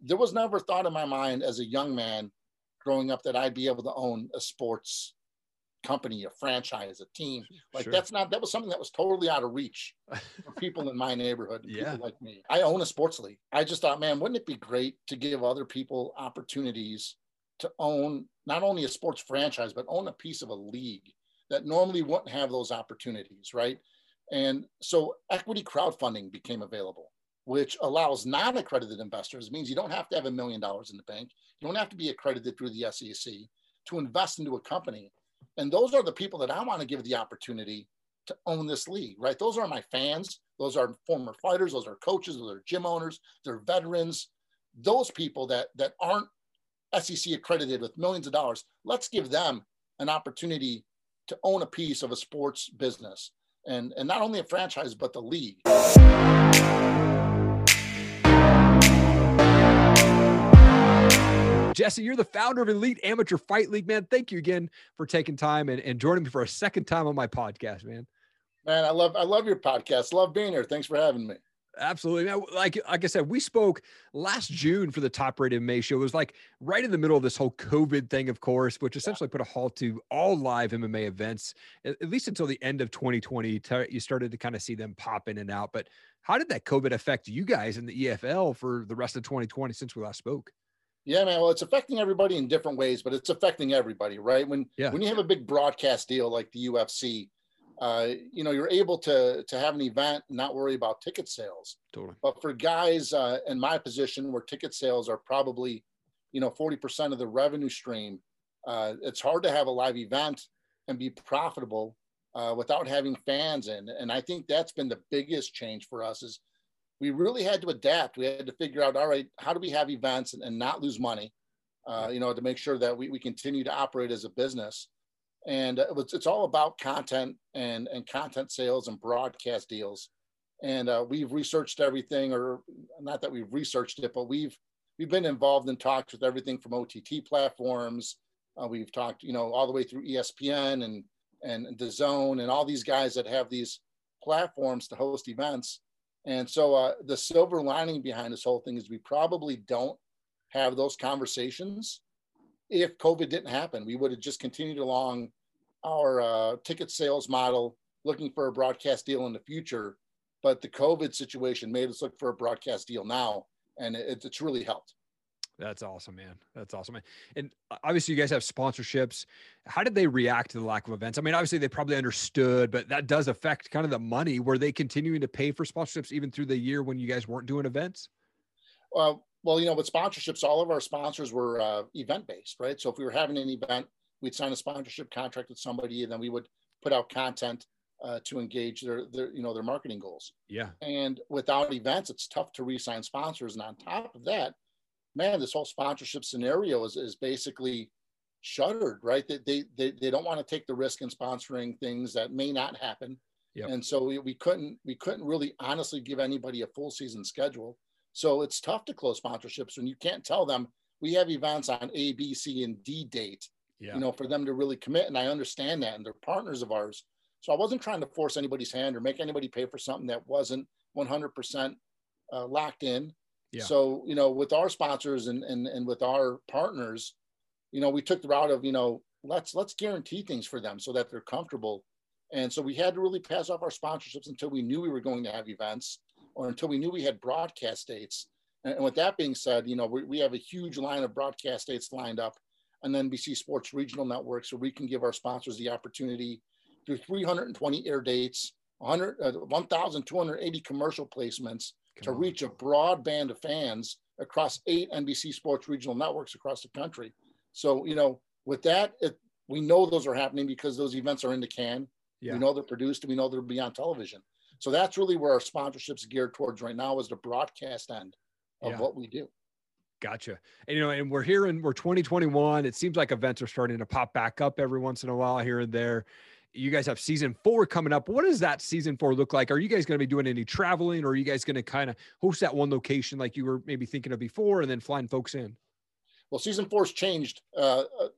there was never thought in my mind as a young man growing up that I'd be able to own a sports company, a franchise, a team. Like sure. that's not that was something that was totally out of reach for people in my neighborhood, yeah. people like me. I own a sports league. I just thought, man, wouldn't it be great to give other people opportunities to own not only a sports franchise, but own a piece of a league that normally wouldn't have those opportunities, right? And so equity crowdfunding became available, which allows non accredited investors, it means you don't have to have a million dollars in the bank. You don't have to be accredited through the SEC to invest into a company. And those are the people that I want to give the opportunity to own this league, right? Those are my fans. Those are former fighters. Those are coaches. Those are gym owners. They're veterans. Those people that that aren't SEC accredited with millions of dollars. Let's give them an opportunity to own a piece of a sports business and, and not only a franchise, but the league. Jesse, you're the founder of Elite Amateur Fight League, man. Thank you again for taking time and, and joining me for a second time on my podcast, man. Man, I love I love your podcast. Love being here. Thanks for having me. Absolutely. Like like I said, we spoke last June for the top rated MMA show. It was like right in the middle of this whole COVID thing, of course, which essentially put a halt to all live MMA events, at least until the end of 2020. You started to kind of see them pop in and out. But how did that COVID affect you guys in the EAFL for the rest of 2020 since we last spoke? Yeah, man. Well, it's affecting everybody in different ways, but it's affecting everybody, right? When yeah. when you have a big broadcast deal like the UFC, uh, you know, you're able to to have an event and not worry about ticket sales. Totally. But for guys uh, in my position, where ticket sales are probably, you know, 40% of the revenue stream, uh, it's hard to have a live event and be profitable uh, without having fans in. And I think that's been the biggest change for us is we really had to adapt. We had to figure out, all right, how do we have events and, and not lose money? Uh, you know, to make sure that we, we continue to operate as a business and it's, it's all about content and and content sales and broadcast deals and uh, we've researched everything or not that we've researched it but we've we've been involved in talks with everything from ott platforms uh, we've talked you know all the way through espn and and DAZN and all these guys that have these platforms to host events and so uh, the silver lining behind this whole thing is we probably don't have those conversations if COVID didn't happen. We would have just continued along our uh, ticket sales model, looking for a broadcast deal in the future. But the COVID situation made us look for a broadcast deal now, and it, it's really helped. That's awesome, man. That's awesome, man. And uh, obviously, you guys have sponsorships. How did they react to the lack of events? I mean, obviously, they probably understood, but that does affect kind of the money. Were they continuing to pay for sponsorships even through the year when you guys weren't doing events? Well, well, you know, with sponsorships, all of our sponsors were uh, event based, right? So if we were having an event, we'd sign a sponsorship contract with somebody, and then we would put out content uh, to engage their, their, you know, their marketing goals. Yeah. And without events, it's tough to re-sign sponsors. And on top of that, man, this whole sponsorship scenario is, is basically shuttered, right? They, they, they, they don't want to take the risk in sponsoring things that may not happen. Yep. And so we, we couldn't, we couldn't really honestly give anybody a full season schedule so it's tough to close sponsorships when you can't tell them we have events on A, B, C, and D date. Yeah. You know, for them to really commit, and I understand that, and they're partners of ours. So I wasn't trying to force anybody's hand or make anybody pay for something that wasn't 100% uh, locked in. Yeah. So you know, with our sponsors and, and and with our partners, you know, we took the route of you know let's let's guarantee things for them so that they're comfortable. And so we had to really pass off our sponsorships until we knew we were going to have events or until we knew we had broadcast dates. And, and with that being said, you know, we, we have a huge line of broadcast dates lined up on NBC Sports Regional Network, so we can give our sponsors the opportunity through 320 air dates, 100, uh, 1,280 commercial placements to reach a broad band of fans across eight NBC Sports Regional Networks across the country. So, you know, with that, it, we know those are happening because those events are in the can. Yeah. We know they're produced and we know they'll be on television. So that's really where our sponsorships geared towards right now is the broadcast end of yeah. what we do. Gotcha. And you know, and we're here in we're 2021. It seems like events are starting to pop back up every once in a while here and there. You guys have season four coming up. What does that season four look like? Are you guys going to be doing any traveling or are you guys going to kind of host that one location like you were maybe thinking of before and then flying folks in? Well, season four's changed uh, uh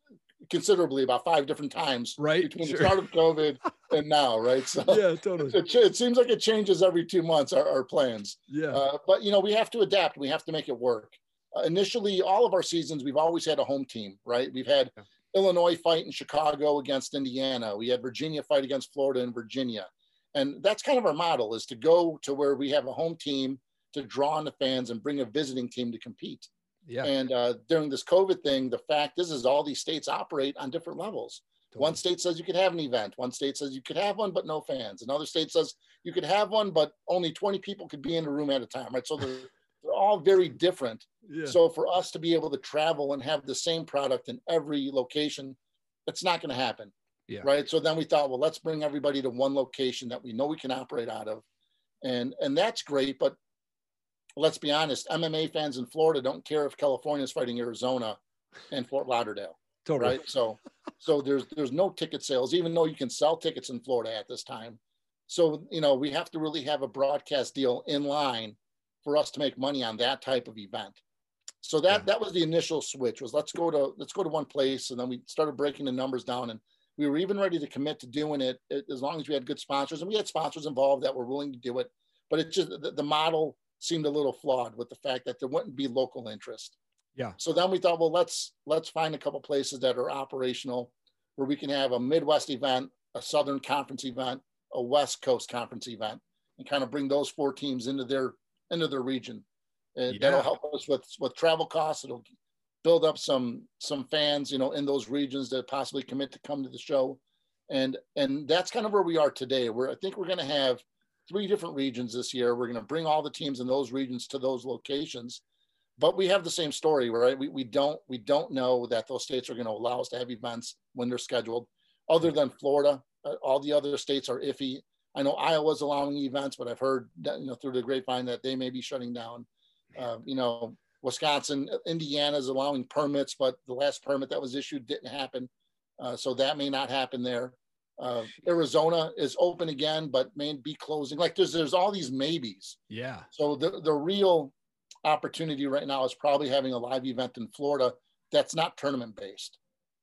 considerably about five different times right between sure. the start of covid and now right so yeah totally it, it, seems like it changes every two months our, our plans yeah uh, but you know we have to adapt we have to make it work uh, initially, all of our seasons, we've always had a home team, right? We've had. Illinois fight in Chicago against Indiana. We had Virginia fight against Florida and Virginia. And that's kind of our model is to go to where we have a home team to draw on the fans and bring a visiting team to compete. Yeah. And uh, during this COVID thing, the fact is, is all these states operate on different levels. Totally. One state says you could have an event. One state says you could have one, but no fans. Another state says you could have one, but only 20 people could be in the room at a time, right? So they're, they're all very different. Yeah. So for us to be able to travel and have the same product in every location, it's not going to happen. Yeah. Right. So then we thought, well, let's bring everybody to one location that we know we can operate out of. And and that's great. But let's be honest, MMA fans in Florida don't care if California is fighting Arizona and Fort Lauderdale. Totally. Right. So, so there's there's no ticket sales, even though you can sell tickets in Florida at this time. So you know we have to really have a broadcast deal in line for us to make money on that type of event. So that yeah. that was the initial switch was let's go to let's go to one place, and then we started breaking the numbers down, and we were even ready to commit to doing it as long as we had good sponsors, and we had sponsors involved that were willing to do it. But it just the, the model seemed a little flawed with the fact that there wouldn't be local interest. Yeah. So then we thought, well, let's let's find a couple places that are operational where we can have a Midwest event, a Southern Conference event, a West Coast Conference event, and kind of bring those four teams into their into their region. And yeah. that'll help us with with travel costs. It'll build up some some fans, you know, in those regions that possibly commit to come to the show. And and that's kind of where we are today. Where I think we're going to have three different regions this year. We're going to bring all the teams in those regions to those locations. But we have the same story, right? We, we don't we don't know that those states are going to allow us to have events when they're scheduled. Other than Florida, uh, all the other states are iffy. I know Iowa's allowing events, but I've heard that, you know through the grapevine that they may be shutting down. Uh, you know, Wisconsin, Indiana is allowing permits, but the last permit that was issued didn't happen, uh, so that may not happen there. Uh, Arizona is open again, but may be closing. Like there's there's all these maybes. Yeah. So the the real opportunity right now is probably having a live event in Florida that's not tournament based,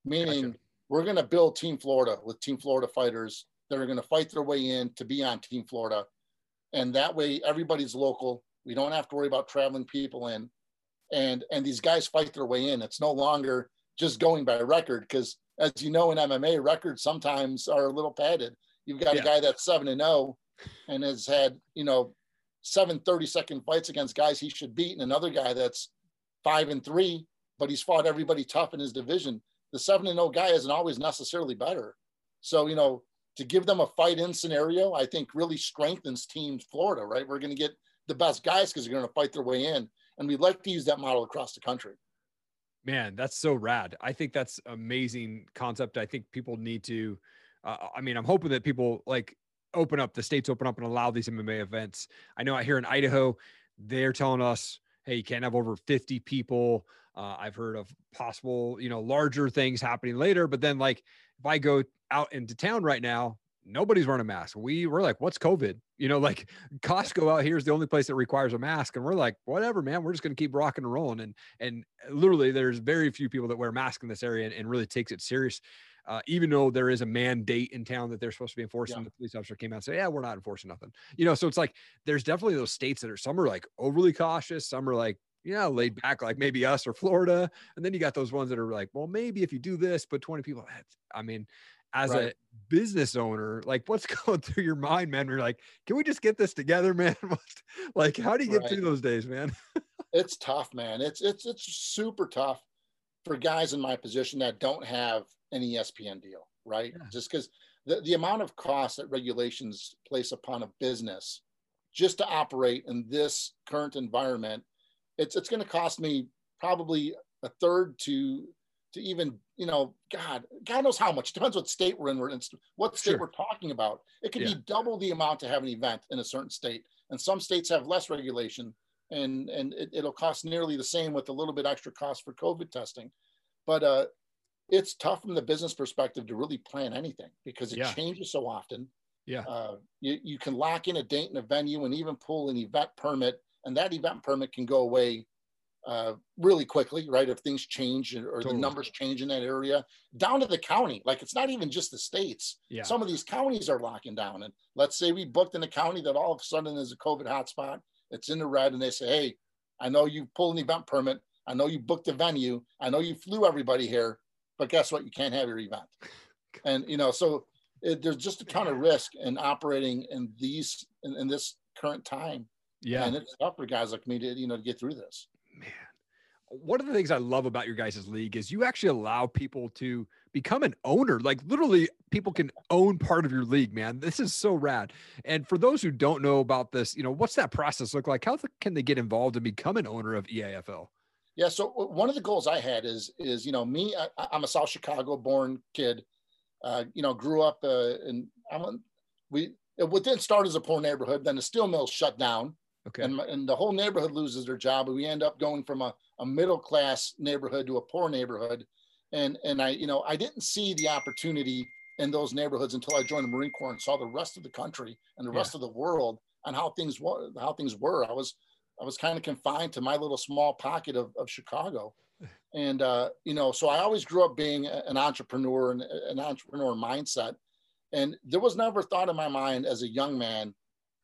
meaning gotcha. we're going to build Team Florida with Team Florida fighters that are going to fight their way in to be on Team Florida, and that way everybody's local. We don't have to worry about traveling people in, and and these guys fight their way in. It's no longer just going by record because as you know in MMA, records sometimes are a little padded. You've got yeah. a guy that's seven and zero oh and has had you know seven 30 second fights against guys he should beat, and another guy that's five and three, but he's fought everybody tough in his division. The seven and zero oh guy isn't always necessarily better. So you know to give them a fight in scenario, I think really strengthens Team Florida. Right, we're going to get the best guys because they're going to fight their way in, and we'd like to use that model across the country. Man, that's so rad. I think that's amazing concept. I think people need to. Uh, I mean, I'm hoping that people like open up the states open up and allow these MMA events. I know out here in Idaho, they're telling us, hey, you can't have over 50 people. Uh, I've heard of possible, you know, larger things happening later. But then, like, if I go out into town right now, nobody's wearing a mask. We we're like, what's COVID? You know, like Costco out here is the only place that requires a mask, and we're like, whatever, man. We're just going to keep rocking and rolling. And and literally, there's very few people that wear masks in this area and, and really takes it serious. Uh, even though there is a mandate in town that they're supposed to be enforcing, yeah. the police officer came out and said, "Yeah, we're not enforcing nothing." You know, so it's like there's definitely those states that are some are like overly cautious, some are like yeah, laid back, like maybe us or Florida. And then you got those ones that are like, well, maybe if you do this, but 20 people, I mean, as right. a business owner, like what's going through your mind, man? You're like, can we just get this together, man? like, how do you get right. through those days, man? it's tough, man. It's it's it's super tough for guys in my position that don't have an ESPN deal, right? Yeah. Just because the, the amount of cost that regulations place upon a business just to operate in this current environment, it's it's going to cost me probably a third to to even you know god god knows how much depends what state we're in we're in what state sure. we're talking about it could yeah. be double the amount to have an event in a certain state and some states have less regulation and and it, it'll cost nearly the same with a little bit extra cost for covid testing but uh it's tough from the business perspective to really plan anything because it yeah. changes so often yeah uh, you, you can lock in a date and a venue and even pull an event permit and that event permit can go away uh, really quickly, right? If things change or totally. the numbers change in that area, down to the county. Like it's not even just the states. Yeah. Some of these counties are locking down. And let's say we booked in a county that all of a sudden is a COVID hotspot. It's in the red, and they say, "Hey, I know you pulled an event permit. I know you booked the venue. I know you flew everybody here, but guess what? You can't have your event. And you know, so it, there's just a ton of risk in operating in these in, in this current time. Yeah, and it's tough for guys like me to you know to get through this. Man, one of the things I love about your guys' league is you actually allow people to become an owner. Like literally, people can own part of your league, man. This is so rad. And for those who don't know about this, you know, what's that process look like? How can they get involved and become an owner of EAFL? Yeah. So one of the goals I had is is you know me. I, am a South Chicago born kid. Uh, you know, grew up uh, in I'm we it didn't start as a poor neighborhood. Then the steel mill shut down. Okay. And, and the whole neighborhood loses their job. We end up going from a, a middle class neighborhood to a poor neighborhood. And, and I, you know, I didn't see the opportunity in those neighborhoods until I joined the Marine Corps and saw the rest of the country and the yeah. rest of the world and how things were, how things were. I was, I was kind of confined to my little small pocket of, of Chicago. And, uh, you know, so I always grew up being an entrepreneur and an entrepreneur mindset. And there was never thought in my mind as a young man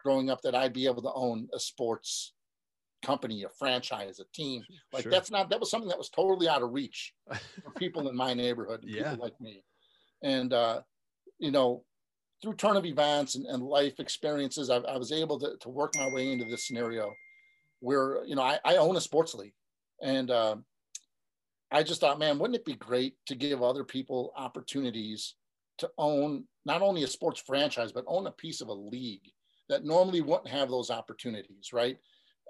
growing up that I'd be able to own a sports company, a franchise, a team. Like sure. that's not that was something that was totally out of reach for people in my neighborhood, yeah. people like me. And uh, you know, through turn of events and, and life experiences, I, I was able to, to work my way into this scenario where you know I, I own a sports league, and uh, I just thought, man, wouldn't it be great to give other people opportunities to own not only a sports franchise but own a piece of a league that normally wouldn't have those opportunities, right?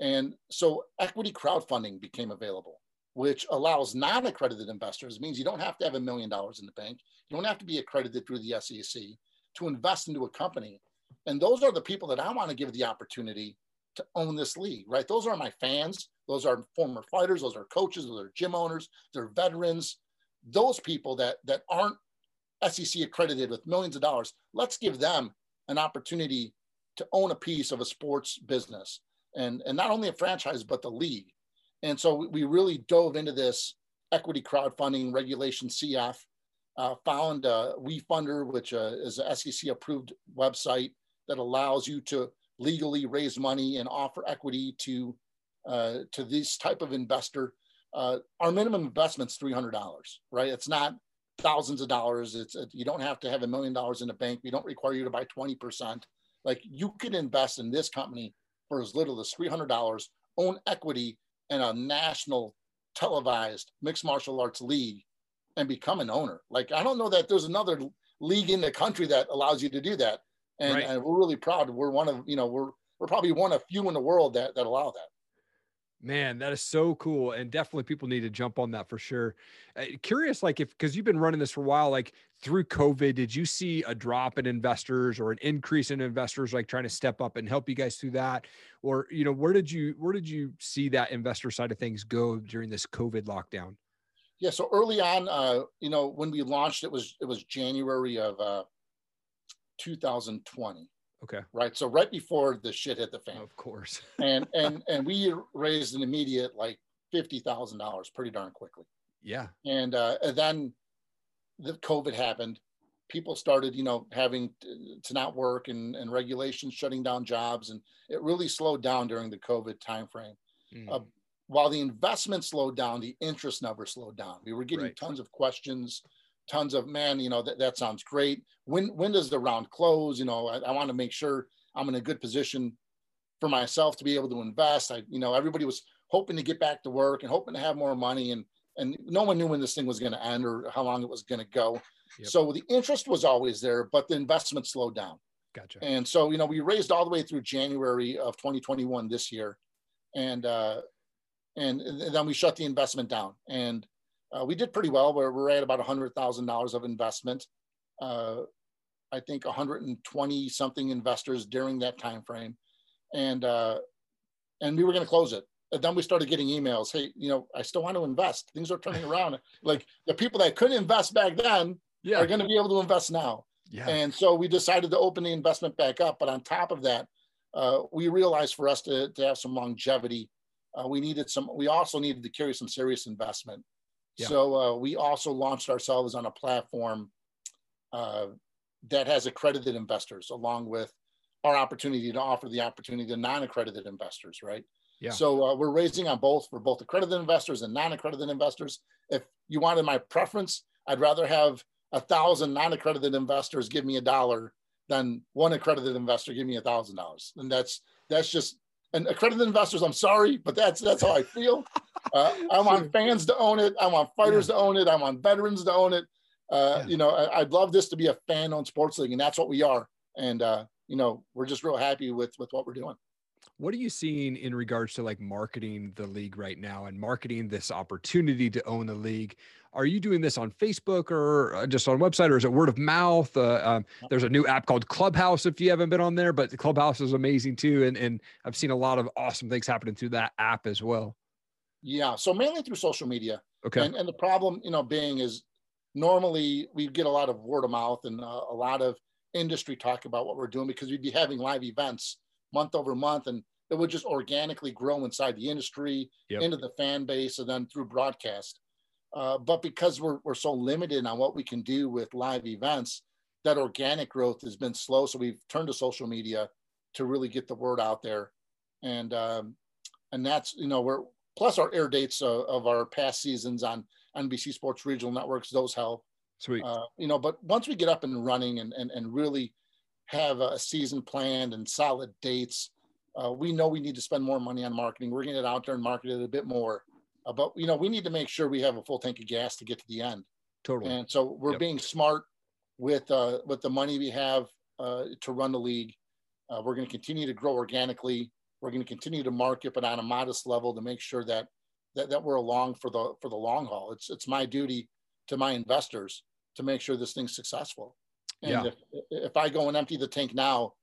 And so equity crowdfunding became available, which allows non accredited investors, means you don't have to have a million dollars in the bank, you don't have to be accredited through the SEC to invest into a company. And those are the people that I want to give the opportunity to own this league, right? Those are my fans. Those are former fighters. Those are coaches. Those are gym owners. They're veterans. Those people that that aren't SEC accredited with millions of dollars. Let's give them an opportunity to own a piece of a sports business and, and not only a franchise, but the league. And so we really dove into this equity crowdfunding regulation CF, uh, found uh, WeFunder, which uh, is a SEC approved website that allows you to legally raise money and offer equity to, uh, to this type of investor. Uh, our minimum investment is $300, right? It's not thousands of dollars. It's you don't have to have a million dollars in the bank. We don't require you to buy 20%. Like you could invest in this company for as little as $300, own equity in a national televised mixed martial arts league and become an owner. Like I don't know that there's another league in the country that allows you to do that. And, right. and we're really proud. We're one of, you know, we're, we're probably one of few in the world that, that allow that. Man, that is so cool. And definitely people need to jump on that for sure. Uh, curious, like if, cause you've been running this for a while, like through COVID, did you see a drop in investors or an increase in investors, like trying to step up and help you guys through that? Or, you know, where did you, where did you see that investor side of things go during this COVID lockdown? Yeah. So early on, uh, you know, when we launched, it was, it was January of uh, 2020. Okay. Right. So right before the shit hit the fan. Of course. and and and we raised an immediate like fifty thousand dollars pretty darn quickly. Yeah. And, uh, and then the COVID happened. People started, you know, having to not work and, and regulations shutting down jobs, and it really slowed down during the COVID timeframe. Mm. Uh, while the investment slowed down, the interest never slowed down. We were getting right. tons of questions tons of man you know that, that sounds great when when does the round close you know i, I want to make sure i'm in a good position for myself to be able to invest i you know everybody was hoping to get back to work and hoping to have more money and and no one knew when this thing was going to end or how long it was going to go yep. so the interest was always there but the investment slowed down gotcha and so you know we raised all the way through january of 2021 this year and uh and, and then we shut the investment down and uh, we did pretty well. We're, we're at about a $100,000 of investment. Uh, I think 120 something investors during that time frame, and uh, and we were going to close it. And then we started getting emails. Hey, you know, I still want to invest. Things are turning around. like the people that couldn't invest back then yeah. are going to be able to invest now. Yeah. And so we decided to open the investment back up. But on top of that, uh, we realized for us to, to have some longevity, uh, we needed some. We also needed to carry some serious investment. Yeah. So uh, we also launched ourselves on a platform uh, that has accredited investors, along with our opportunity to offer the opportunity to non-accredited investors, right? Yeah. So uh, we're raising on both for both accredited investors and non-accredited investors. If you wanted my preference, I'd rather have a thousand non-accredited investors give me a dollar than one accredited investor give me a thousand dollars. And that's that's just and accredited investors. I'm sorry, but that's that's how I feel. Uh, I want fans to own it. I want fighters yeah. to own it. I want veterans to own it. Uh, yeah. You know, I, would love this to be a fan-owned sports league, and that's what we are. And uh, you know, we're just real happy with with what we're doing. What are you seeing in regards to like marketing the league right now and marketing this opportunity to own the league? Are you doing this on Facebook or uh, just on website, or is it word of mouth? Uh, um, there's a new app called Clubhouse if you haven't been on there, but Clubhouse is amazing too, and and I've seen a lot of awesome things happening through that app as well. Yeah, so mainly through social media. Okay. And, and the problem, you know, being is normally we get a lot of word of mouth and uh, a lot of industry talk about what we're doing because we'd be having live events month over month and it would just organically grow inside the industry yep. into the fan base and then through broadcast uh, but because we're, we're so limited on what we can do with live events that organic growth has been slow so we've turned to social media to really get the word out there and um, and that's you know we're plus our air dates uh, of our past seasons on NBC Sports Regional Networks those help Sweet. Uh, you know, but once we get up and running and, and, and really have a season planned and solid dates, uh, we know we need to spend more money on marketing. We're going to get out there and market it a bit more. Uh, but, you know, we need to make sure we have a full tank of gas to get to the end. Totally. And so we're yep. being smart with, uh, with the money we have uh, to run the league. Uh, we're going to continue to grow organically. We're going to continue to market, but on a modest level to make sure that, that, that we're along for the, for the long haul. It's, it's my duty to my investors to make sure this thing's successful. And yeah. if, if I go and empty the tank now,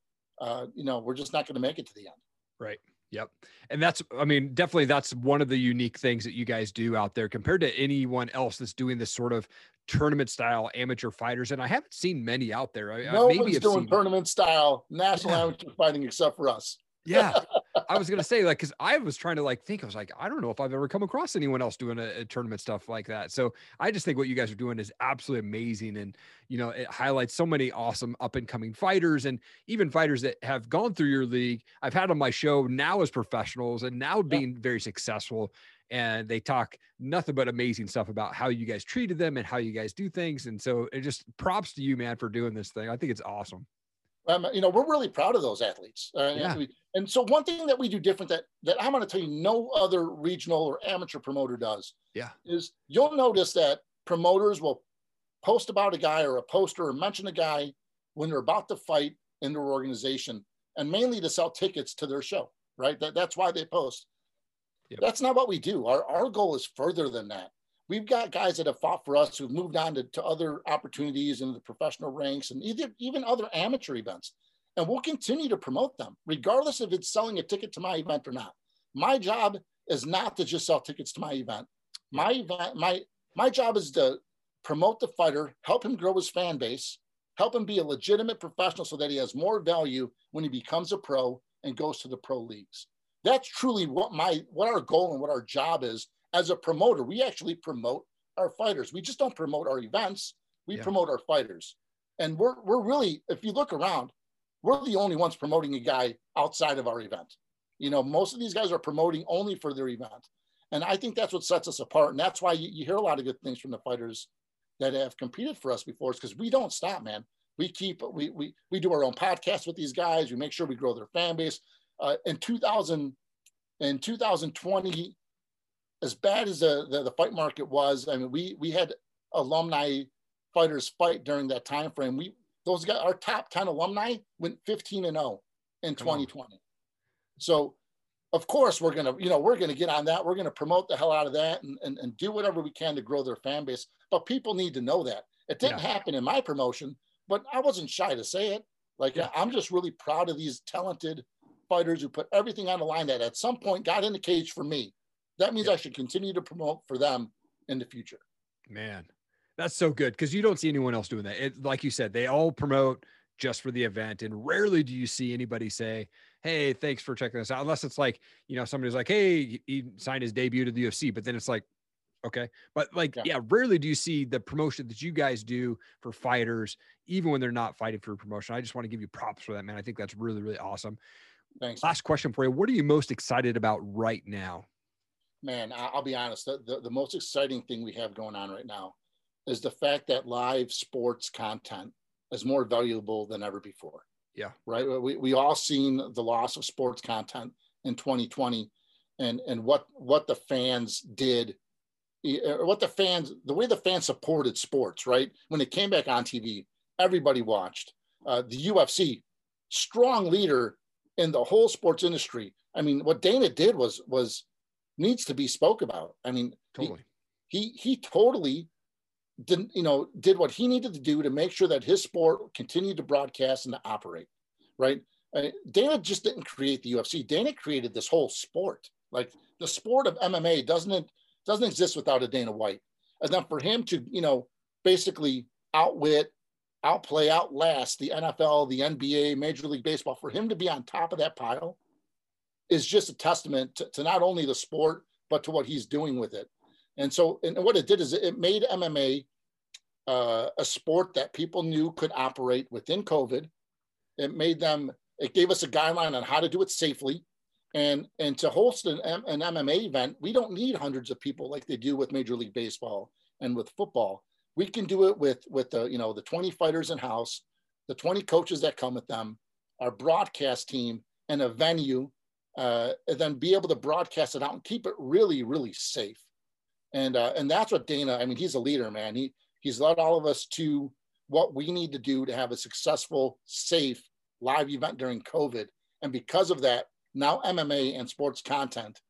uh, you know, we're just not going to make it to the end. Right. Yep. And that's, I mean, definitely that's one of the unique things that you guys do out there compared to anyone else that's doing this sort of tournament style amateur fighters. And I haven't seen many out there. I, no one's doing tournament style national yeah. amateur fighting except for us. Yeah. I was gonna say like because I was trying to like think I was like I don't know if I've ever come across anyone else doing a, a, tournament stuff like that. So I just think what you guys are doing is absolutely amazing, and you know it highlights so many awesome up and coming fighters and even fighters that have gone through your league. I've had on my show now as professionals and now being very successful, and they talk nothing but amazing stuff about how you guys treated them and how you guys do things. And so it just props to you, man, for doing this thing. I think it's awesome um, you know, we're really proud of those athletes. Uh, yeah. and, we, and, so one thing that we do different that that I'm going to tell you no other regional or amateur promoter does. Yeah. Is you'll notice that promoters will post about a guy or a poster or mention a guy when they're about to fight in their organization and mainly to sell tickets to their show, right? That, that's why they post. Yep. That's not what we do. Our, our goal is further than that we've got guys that have fought for us who've moved on to, to other opportunities in the professional ranks and either even other amateur events. And we'll continue to promote them, regardless if it's selling a ticket to my event or not. My job is not to just sell tickets to my event. My event, my my job is to promote the fighter, help him grow his fan base, help him be a legitimate professional so that he has more value when he becomes a pro and goes to the pro leagues. That's truly what my what our goal and what our job is as a promoter, we actually promote our fighters. We just don't promote our events. We yeah. promote our fighters. And we're, we're really, if you look around, we're the only ones promoting a guy outside of our event. You know, most of these guys are promoting only for their event. And I think that's what sets us apart. And that's why you, you hear a lot of good things from the fighters that have competed for us before. It's because we don't stop, man. We keep, we, we, we do our own podcast with these guys. We make sure we grow their fan base. Uh, in 2000, in 2020, as bad as the, the, the fight market was, I mean, we we had alumni fighters fight during that time frame. We those guys, our top 10 alumni went 15 and 0 in 2020. So of course we're gonna, you know, we're gonna get on that. We're gonna promote the hell out of that and, and, and do whatever we can to grow their fan base. But people need to know that. It didn't yeah. happen in my promotion, but I wasn't shy to say it. Like yeah. I'm just really proud of these talented fighters who put everything on the line that at some point got in the cage for me that means I should continue to promote for them in the future. Man, that's so good because you don't see anyone else doing that. It, like you said, they all promote just for the event, and rarely do you see anybody say, "Hey, thanks for checking this out." Unless it's like you know somebody's like, "Hey, he signed his debut to the UFC," but then it's like, okay, but like yeah. yeah, rarely do you see the promotion that you guys do for fighters, even when they're not fighting for promotion. I just want to give you props for that, man. I think that's really really awesome Thanks. Last question for you. What are you most excited about right now? Man, I'll be honest. The, the, the most exciting thing we have going on right now is the fact that live sports content is more valuable than ever before. Yeah. Right. We, we all seen the loss of sports content in 2020 and, and what, what the fans did, what the fans, the way the fans supported sports, right? When it came back on TV, everybody watched. Uh, the UFC, strong leader in the whole sports industry. I mean, what Dana did was was needs to be spoke about. I mean, totally. He he, he totally didn't you know did what he needed to do to make sure that his sport continued to broadcast and to operate. Right. I Dana just didn't create the UFC. Dana created this whole sport. Like the sport of MMA doesn't it doesn't exist without a Dana White. And then for him to you know basically outwit outplay, outlast the NFL, the NBA, Major League Baseball, for him to be on top of that pile is just a testament to, to not only the sport, but to what he's doing with it. And so, and what it did is it made MMA uh, a sport that people knew could operate within COVID. It made them, it gave us a guideline on how to do it safely. And, and to host an, an MMA event, we don't need hundreds of people like they do with Major League Baseball and with football we can do it with with the you know the 20 fighters in house the 20 coaches that come with them our broadcast team and a venue uh, and then be able to broadcast it out and keep it really really safe. And uh, and that's what dana i mean he's a leader man. He he's led all of us to what we need to do to have a successful safe live event during covid. And because of that now mma and sports content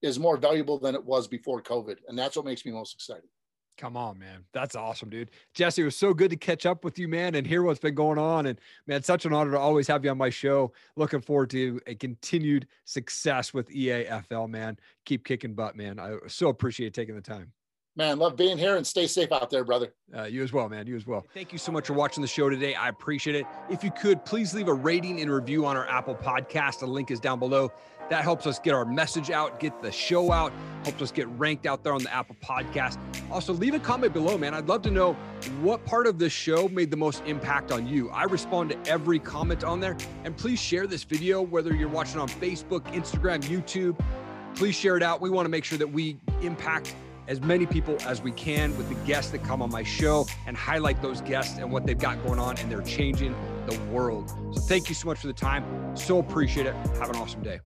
is more valuable than it was before covid. And that's what makes me most excited Come on, man. That's awesome, dude. Jesse, it was so good to catch up with you, man, and hear what's been going on. And man, such an honor to always have you on my show. Looking forward to a continued success with EAFL, man. Keep kicking butt, man. I so appreciate taking the time. Man, love being here and stay safe out there, brother. Uh, you as well, man. You as well. Thank you so much for watching the show today. I appreciate it. If you could, please leave a rating and review on our Apple podcast. The link is down below. That helps us get our message out, get the show out, helps us get ranked out there on the Apple podcast. Also, leave a comment below, man. I'd love to know what part of this show made the most impact on you. I respond to every comment on there. And please share this video, whether you're watching on Facebook, Instagram, YouTube. Please share it out. We want to make sure that we impact as many people as we can with the guests that come on my show and highlight those guests and what they've got going on and they're changing the world. So thank you so much for the time. So appreciate it. Have an awesome day.